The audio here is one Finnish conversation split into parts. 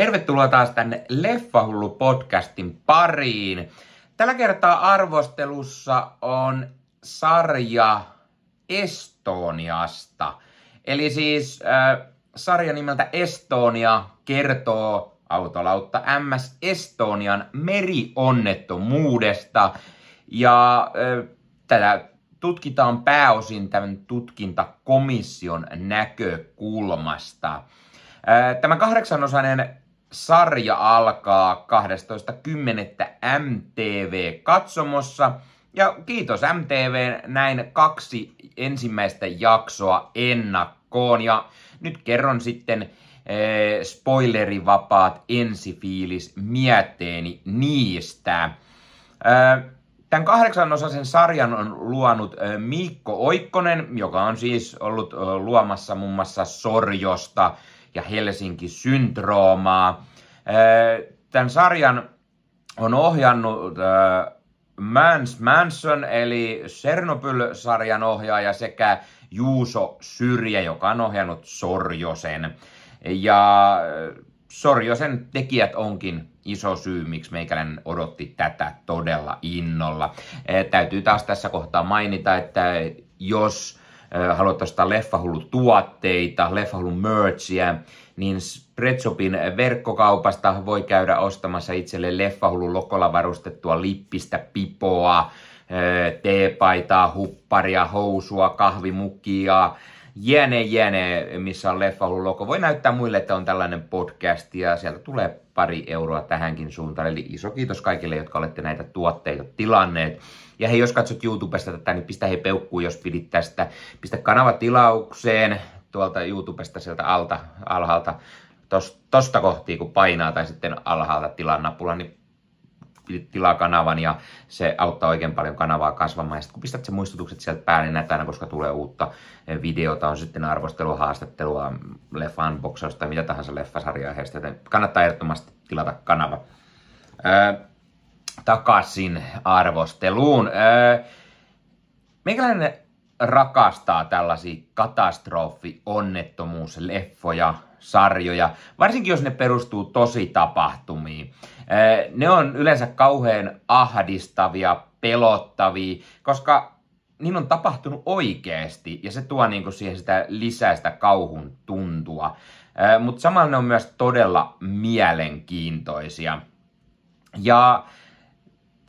Tervetuloa taas tänne Leffahullu podcastin pariin. Tällä kertaa arvostelussa on sarja Estoniasta. Eli siis äh, sarja nimeltä Estonia kertoo autolautta MS Estonian merionnettomuudesta. Ja äh, tätä tutkitaan pääosin tämän tutkintakomission näkökulmasta. Tämä kahdeksanosainen sarja alkaa 12.10. MTV-katsomossa. Ja kiitos MTV näin kaksi ensimmäistä jaksoa ennakkoon. Ja nyt kerron sitten äh, spoilerivapaat ensifiilis mietteeni niistä. Äh, Tämän kahdeksanosaisen sarjan on luonut Miikko Oikkonen, joka on siis ollut luomassa muun muassa Sorjosta ja Helsinki-syndroomaa. Tämän sarjan on ohjannut Mans Manson, eli Chernobyl-sarjan ohjaaja, sekä Juuso Syrjä, joka on ohjannut Sorjosen. Ja Sorjosen tekijät onkin iso syy, miksi meikäläinen odotti tätä todella innolla. Täytyy taas tässä kohtaa mainita, että jos haluat ostaa Leffahullu tuotteita, Leffahullu merchia, niin Spreadshopin verkkokaupasta voi käydä ostamassa itselle Leffahullu lokolla varustettua lippistä pipoa, teepaitaa, hupparia, housua, kahvimukia, jene jene, missä on Leffahullu logo. Voi näyttää muille, että on tällainen podcast ja sieltä tulee pari euroa tähänkin suuntaan. Eli iso kiitos kaikille, jotka olette näitä tuotteita tilanneet. Ja hei, jos katsot YouTubesta tätä, niin pistä hei peukkuun, jos pidit tästä. Pistä kanava tilaukseen tuolta YouTubesta sieltä alta, alhaalta, tosta kohti, kun painaa, tai sitten alhaalta tilan nappula, niin tilaa kanavan ja se auttaa oikein paljon kanavaa kasvamaan. Ja sitten kun pistät se muistutukset sieltä päälle, aina, koska tulee uutta videota, on sitten arvostelua, haastattelua, leffa unboxausta tai mitä tahansa leffasarjaa heistä, joten kannattaa ehdottomasti tilata kanava. Öö, takaisin arvosteluun. Öö, meikäläinen rakastaa tällaisia katastrofi, onnettomuusleffoja, sarjoja, varsinkin jos ne perustuu tosi tapahtumiin. Ne on yleensä kauhean ahdistavia, pelottavia, koska niin on tapahtunut oikeasti ja se tuo niinku siihen sitä lisää sitä kauhun tuntua. Mutta samalla ne on myös todella mielenkiintoisia. Ja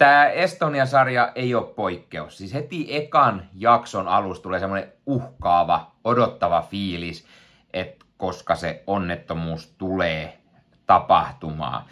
tämä Estonia-sarja ei ole poikkeus. Siis heti ekan jakson alusta tulee semmoinen uhkaava, odottava fiilis, että koska se onnettomuus tulee tapahtumaan.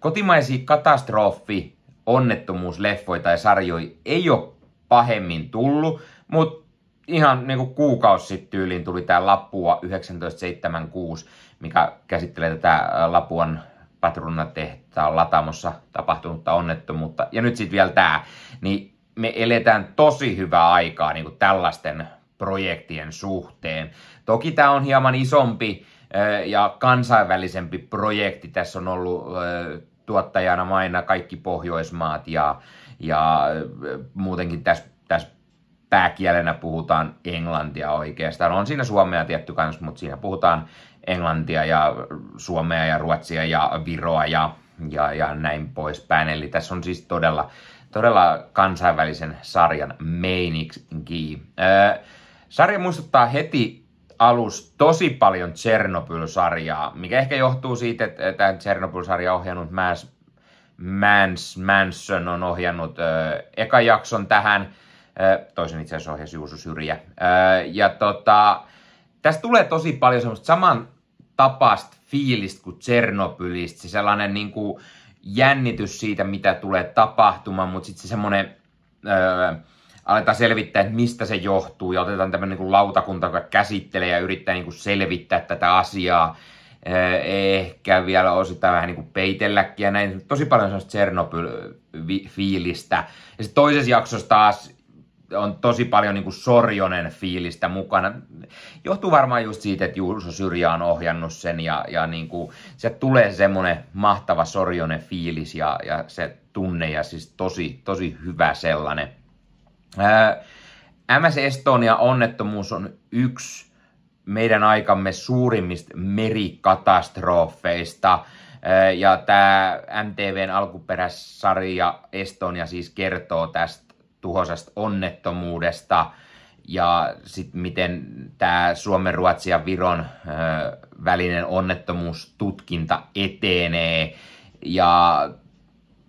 Kotimaisia katastrofi, onnettomuusleffoja tai sarjoja ei ole pahemmin tullut, mutta ihan niin kuin kuukausi sitten tyyliin tuli tämä Lapua 1976, mikä käsittelee tätä Lapuan patruunatehtaan latamossa tapahtunutta onnettomuutta. Ja nyt sitten vielä tämä, niin me eletään tosi hyvää aikaa niin kuin tällaisten projektien suhteen. Toki tämä on hieman isompi ja kansainvälisempi projekti. Tässä on ollut tuottajana maina kaikki Pohjoismaat ja, ja muutenkin tässä, pääkielenä puhutaan englantia oikeastaan. On siinä suomea tietty kanssa, mutta siinä puhutaan englantia ja suomea ja ruotsia ja viroa ja, ja, ja näin poispäin. Eli tässä on siis todella, todella kansainvälisen sarjan meininki. sarja muistuttaa heti alus tosi paljon Chernobyl-sarjaa, mikä ehkä johtuu siitä, että Chernobyl-sarja on ohjannut Mans, Mans Manson on ohjannut ö, eka jakson tähän, toisen itse asiassa ohjasi Juuso Syrjä. Ja tota, tästä tulee tosi paljon semmoista saman tapasta fiilistä kuin Chernobylistä, se sellainen niin kuin jännitys siitä, mitä tulee tapahtumaan, mutta sitten se semmoinen... Aletaan selvittää, että mistä se johtuu ja otetaan tämmöinen niin lautakunta, joka käsittelee ja yrittää niin kuin selvittää tätä asiaa. Ehkä vielä osittain vähän niin kuin peitelläkin ja näin. Tosi paljon sellaista Chernobyl-fiilistä. Ja sitten toisessa jaksossa taas on tosi paljon niin kuin Sorjonen fiilistä mukana. Johtuu varmaan just siitä, että Juuso Syrjä on ohjannut sen ja, ja niin kuin, se tulee semmoinen mahtava Sorjonen fiilis ja, ja se tunne ja siis tosi, tosi hyvä sellainen. MS Estonia onnettomuus on yksi meidän aikamme suurimmista merikatastrofeista. Ja tämä MTVn alkuperäissarja Estonia siis kertoo tästä tuhosesta onnettomuudesta ja sitten miten tämä Suomen, Ruotsin ja Viron ö, välinen onnettomuustutkinta etenee. Ja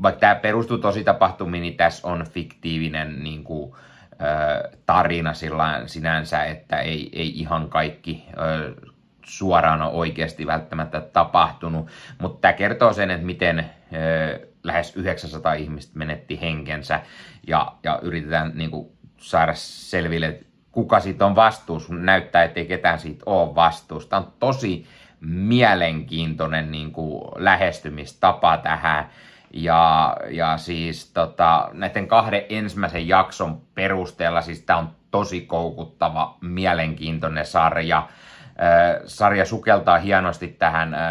vaikka tämä perustuu tosi tapahtumiin, niin tässä on fiktiivinen niin kuin, ö, tarina sillä sinänsä, että ei, ei ihan kaikki ö, suoraan ole oikeasti välttämättä tapahtunut. Mutta tämä kertoo sen, että miten ö, lähes 900 ihmistä menetti henkensä ja, ja yritetään niin kuin, saada selville, että kuka siitä on vastuus. Näyttää, ettei ketään siitä ole vastuussa. Tämä on tosi mielenkiintoinen niin kuin, lähestymistapa tähän. Ja, ja siis tota, näiden kahden ensimmäisen jakson perusteella, siis tämä on tosi koukuttava, mielenkiintoinen sarja. Sarja sukeltaa hienosti tähän äh,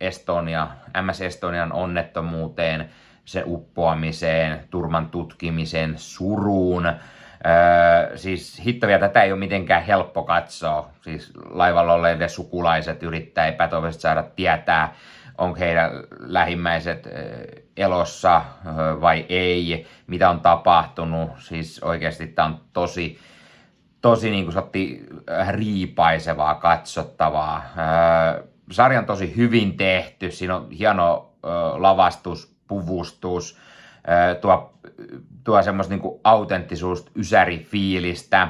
Estonia, MS Estonian onnettomuuteen, se uppoamiseen, turman tutkimiseen, suruun. Öö, siis hittovia tätä ei ole mitenkään helppo katsoa. Siis laivalla olleiden sukulaiset yrittää epätoivoisesti saada tietää, onko heidän lähimmäiset elossa vai ei, mitä on tapahtunut. Siis oikeasti tämä on tosi, tosi niin kuin riipaisevaa, katsottavaa. Öö, sarja on tosi hyvin tehty, siinä on hieno lavastus, puvustus, tuo, tuo semmoista niin autenttisuus, ysärifiilistä.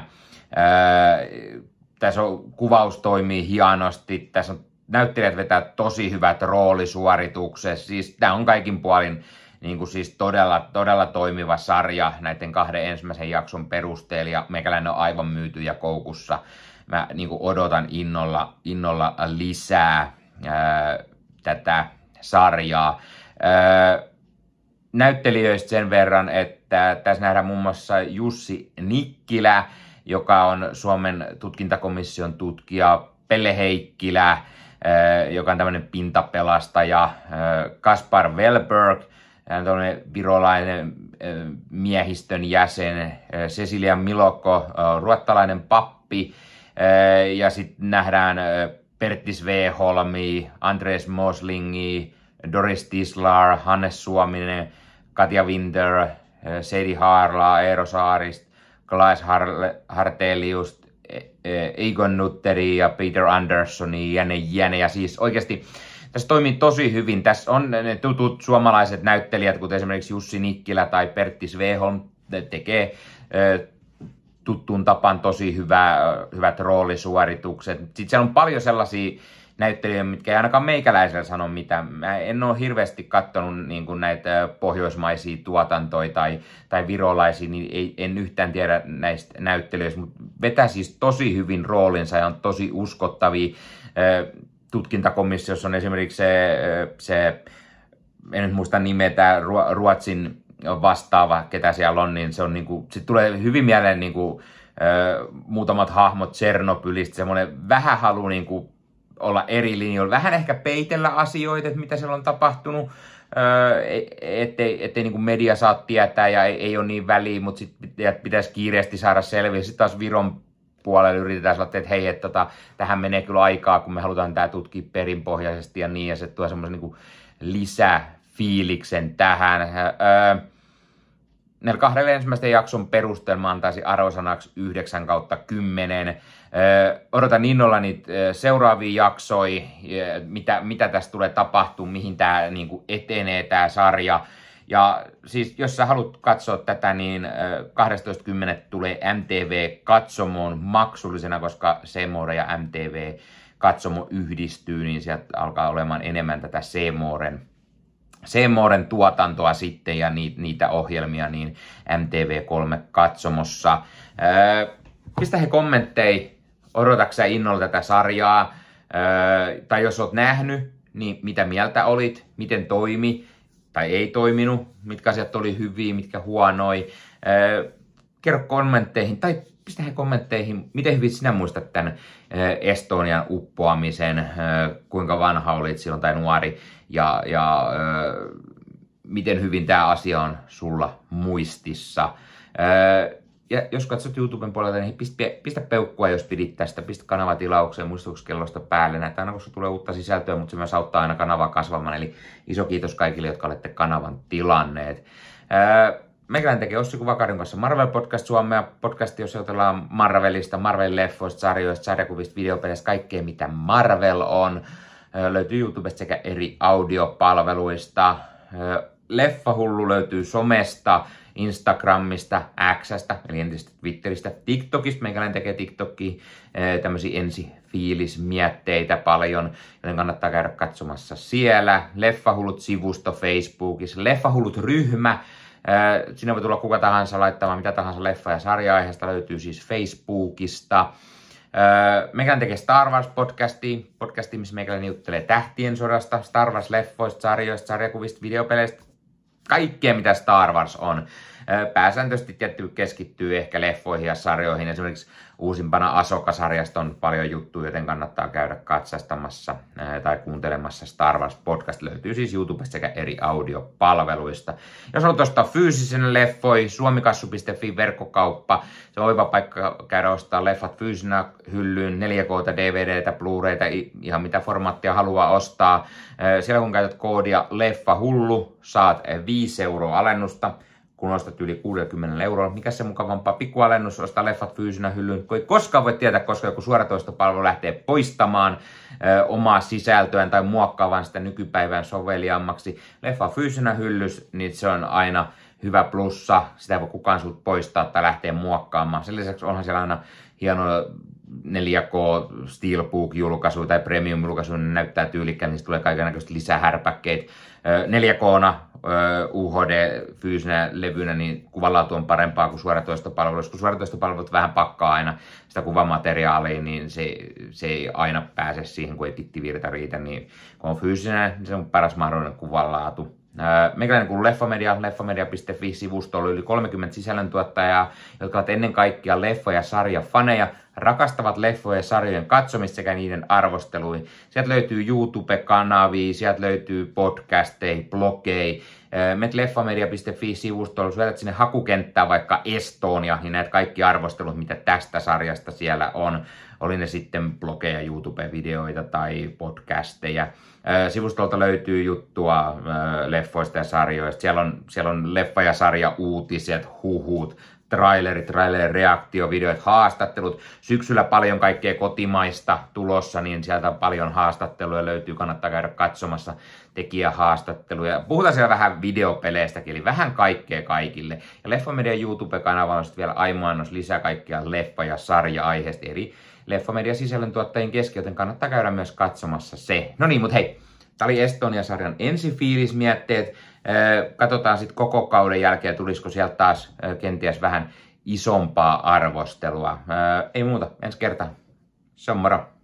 Tässä on, kuvaus toimii hienosti, tässä on näyttelijät vetää tosi hyvät roolisuoritukset, siis tämä on kaikin puolin niin kuin siis todella, todella toimiva sarja näiden kahden ensimmäisen jakson perusteella ja meikäläinen on aivan myyty ja koukussa. Mä niin kuin odotan innolla, innolla lisää ää, tätä sarjaa. Ää, näyttelijöistä sen verran, että tässä nähdään muun muassa Jussi Nikkilä, joka on Suomen tutkintakomission tutkija, Pelle Heikkilä, eh, joka on tämmöinen pintapelastaja, eh, Kaspar Welberg, hän on virolainen eh, miehistön jäsen, Cecilia Milokko, ruottalainen pappi, ja sitten nähdään Pertti Sveholmi, Andres Moslingi, Doris Tislar, Hannes Suominen, Katja Winter, Sadie Harla, Eero Saarist, Klaas Hartelius, e-, e-, Egon Nutteri ja Peter Andersoni, Jänne Jänne. Ja siis oikeasti tässä toimii tosi hyvin. Tässä on ne tutut suomalaiset näyttelijät, kuten esimerkiksi Jussi Nikkilä tai Pertti Sveholm, tekee tuttuun tapaan tosi hyvä, hyvät roolisuoritukset. Sitten siellä on paljon sellaisia näyttelijöitä, mitkä ei ainakaan meikäläisellä sano mitään. Mä en ole hirveästi katsonut niin näitä pohjoismaisia tuotantoja tai, tai virolaisia, niin ei, en yhtään tiedä näistä näyttelijöistä, mutta vetää siis tosi hyvin roolinsa ja on tosi uskottavia. Tutkintakomissiossa on esimerkiksi se, se en nyt muista nimetä, Ruotsin vastaava, ketä siellä on, niin se on niinku, sit tulee hyvin mieleen niinku, ö, muutamat hahmot Tsernobylistä, semmoinen vähän halu niinku olla eri linjoilla, vähän ehkä peitellä asioita, että mitä siellä on tapahtunut, öö, ettei, ettei niin kuin media saa tietää ja ei, ei ole niin väliä, mutta sitten pitäisi kiireesti saada selviä. Sitten taas Viron puolelle yritetään sanoa, että hei, että tota, tähän menee kyllä aikaa, kun me halutaan tämä tutkia perinpohjaisesti ja niin, ja se tuo semmoisen niin lisäfiiliksen tähän. Öö, näillä kahdella ensimmäisten jakson perusteella mä antaisin arvosanaksi 9 kautta 10. Odotan innolla niitä seuraavia jaksoja, mitä, mitä tässä tulee tapahtumaan, mihin tämä niin etenee tämä sarja. Ja siis jos sä haluat katsoa tätä, niin 12.10. tulee MTV Katsomoon maksullisena, koska Seymour ja MTV Katsomo yhdistyy, niin sieltä alkaa olemaan enemmän tätä Seymouren Seemooren tuotantoa sitten ja niitä ohjelmia niin MTV3 katsomossa. pistä he kommentteja, odotatko innolla tätä sarjaa, tai jos oot nähnyt, niin mitä mieltä olit, miten toimi? Tai ei toiminut, mitkä asiat oli hyviä, mitkä huonoi. kerro kommentteihin tai pistä he kommentteihin, miten hyvin sinä muistat tämän Estonian uppoamisen, kuinka vanha olit silloin tai nuori ja, ja miten hyvin tämä asia on sulla muistissa. ja jos katsot YouTuben puolelta, niin pistä, pistä peukkua, jos pidit tästä. Pistä kanavatilaukseen muistutuskellosta päälle. Näitä aina, koska tulee uutta sisältöä, mutta se myös auttaa aina kanavaa kasvamaan. Eli iso kiitos kaikille, jotka olette kanavan tilanneet. Meikäläinen tekee Ossi Kuvakarin kanssa Marvel Podcast Suomea. Podcasti, jossa jutellaan Marvelista, Marvel-leffoista, sarjoista, sarjakuvista, videopeleistä, kaikkea mitä Marvel on. Löytyy YouTubesta sekä eri audiopalveluista. Leffahullu löytyy somesta, Instagramista, Xstä, eli entisestä Twitteristä, TikTokista. Meikäläinen tekee TikTokia tämmöisiä ensi fiilismietteitä paljon, joten kannattaa käydä katsomassa siellä. Leffahullut-sivusto Facebookissa, Leffahullut-ryhmä, Sinne voi tulla kuka tahansa laittamaan mitä tahansa leffa- ja sarja-aiheesta, löytyy siis Facebookista. Meikän tekee Star Wars-podcastia, podcasti, missä meikäläinen juttelee tähtien sodasta, Star Wars-leffoista, sarjoista, sarjakuvista, videopeleistä, kaikkea mitä Star Wars on. Pääsääntöisesti tietty keskittyy ehkä leffoihin ja sarjoihin. Esimerkiksi uusimpana Asoka-sarjasta on paljon juttuja, joten kannattaa käydä katsastamassa tai kuuntelemassa Star Wars podcast. Löytyy siis YouTubesta sekä eri audiopalveluista. Jos haluat ostaa fyysisen leffoi, suomikassu.fi verkkokauppa. Se on oiva paikka käydä ostaa leffat fyysinä hyllyyn, 4K, DVDtä, Blu-rayta, ihan mitä formaattia haluaa ostaa. Siellä kun käytät koodia leffa hullu, saat 5 euroa alennusta kun ostat yli 60 euroa. Mikä se mukavampaa pikkualennus ostaa leffat fyysinä hyllyyn, kun ei koskaan voi tietää, koska joku suoratoistopalvelu lähtee poistamaan ö, omaa sisältöään tai muokkaamaan sitä nykypäivän soveliaammaksi. Leffa fyysinä hyllys, niin se on aina hyvä plussa. Sitä ei voi kukaan sulta poistaa tai lähteä muokkaamaan. Sen lisäksi onhan siellä aina hieno 4K Steelbook-julkaisu tai Premium-julkaisu, niin näyttää tyylikkään, niin tulee kaikenlaista lisähärpäkkeitä. 4K UHD fyysinä levynä, niin kuvanlaatu on parempaa kuin suoratoistopalveluissa. Kun suoratoistopalvelut vähän pakkaa aina sitä kuvamateriaalia, niin se, se ei aina pääse siihen, kun ei tittivirta riitä. Niin kun on fyysinen, niin se on paras mahdollinen kuvanlaatu. Meikäläinen kuin Leffamedia, leffamedia.fi-sivustolla yli 30 sisällöntuottajaa, jotka ovat ennen kaikkea leffa- ja sarjafaneja, rakastavat leffojen ja sarjojen katsomista sekä niiden arvosteluihin. Sieltä löytyy YouTube-kanavia, sieltä löytyy podcasteja, blogeja. Met leffamedia.fi-sivustolla, jos sinne hakukenttää vaikka Estonia, niin näet kaikki arvostelut, mitä tästä sarjasta siellä on. Oli ne sitten blogeja, YouTube-videoita tai podcasteja. Sivustolta löytyy juttua leffoista ja sarjoista. Siellä on, siellä on leffa- ja sarja uutiset, huhut, trailerit, trailerin reaktiovideot, haastattelut. Syksyllä paljon kaikkea kotimaista tulossa, niin sieltä paljon haastatteluja löytyy, kannattaa käydä katsomassa tekijähaastatteluja. Puhutaan siellä vähän videopeleistäkin, eli vähän kaikkea kaikille. Ja Leffamedian YouTube-kanava on sitten vielä aimaannos lisää kaikkia leffa- ja sarja-aiheista eri Leffamedian sisällöntuottajien keski, joten kannattaa käydä myös katsomassa se. No niin, mutta hei, Tämä oli Estonia-sarjan ensifiilismietteet. Katsotaan sitten koko kauden jälkeen, tulisiko sieltä taas kenties vähän isompaa arvostelua. Ei muuta, ensi kertaa. Se on moro.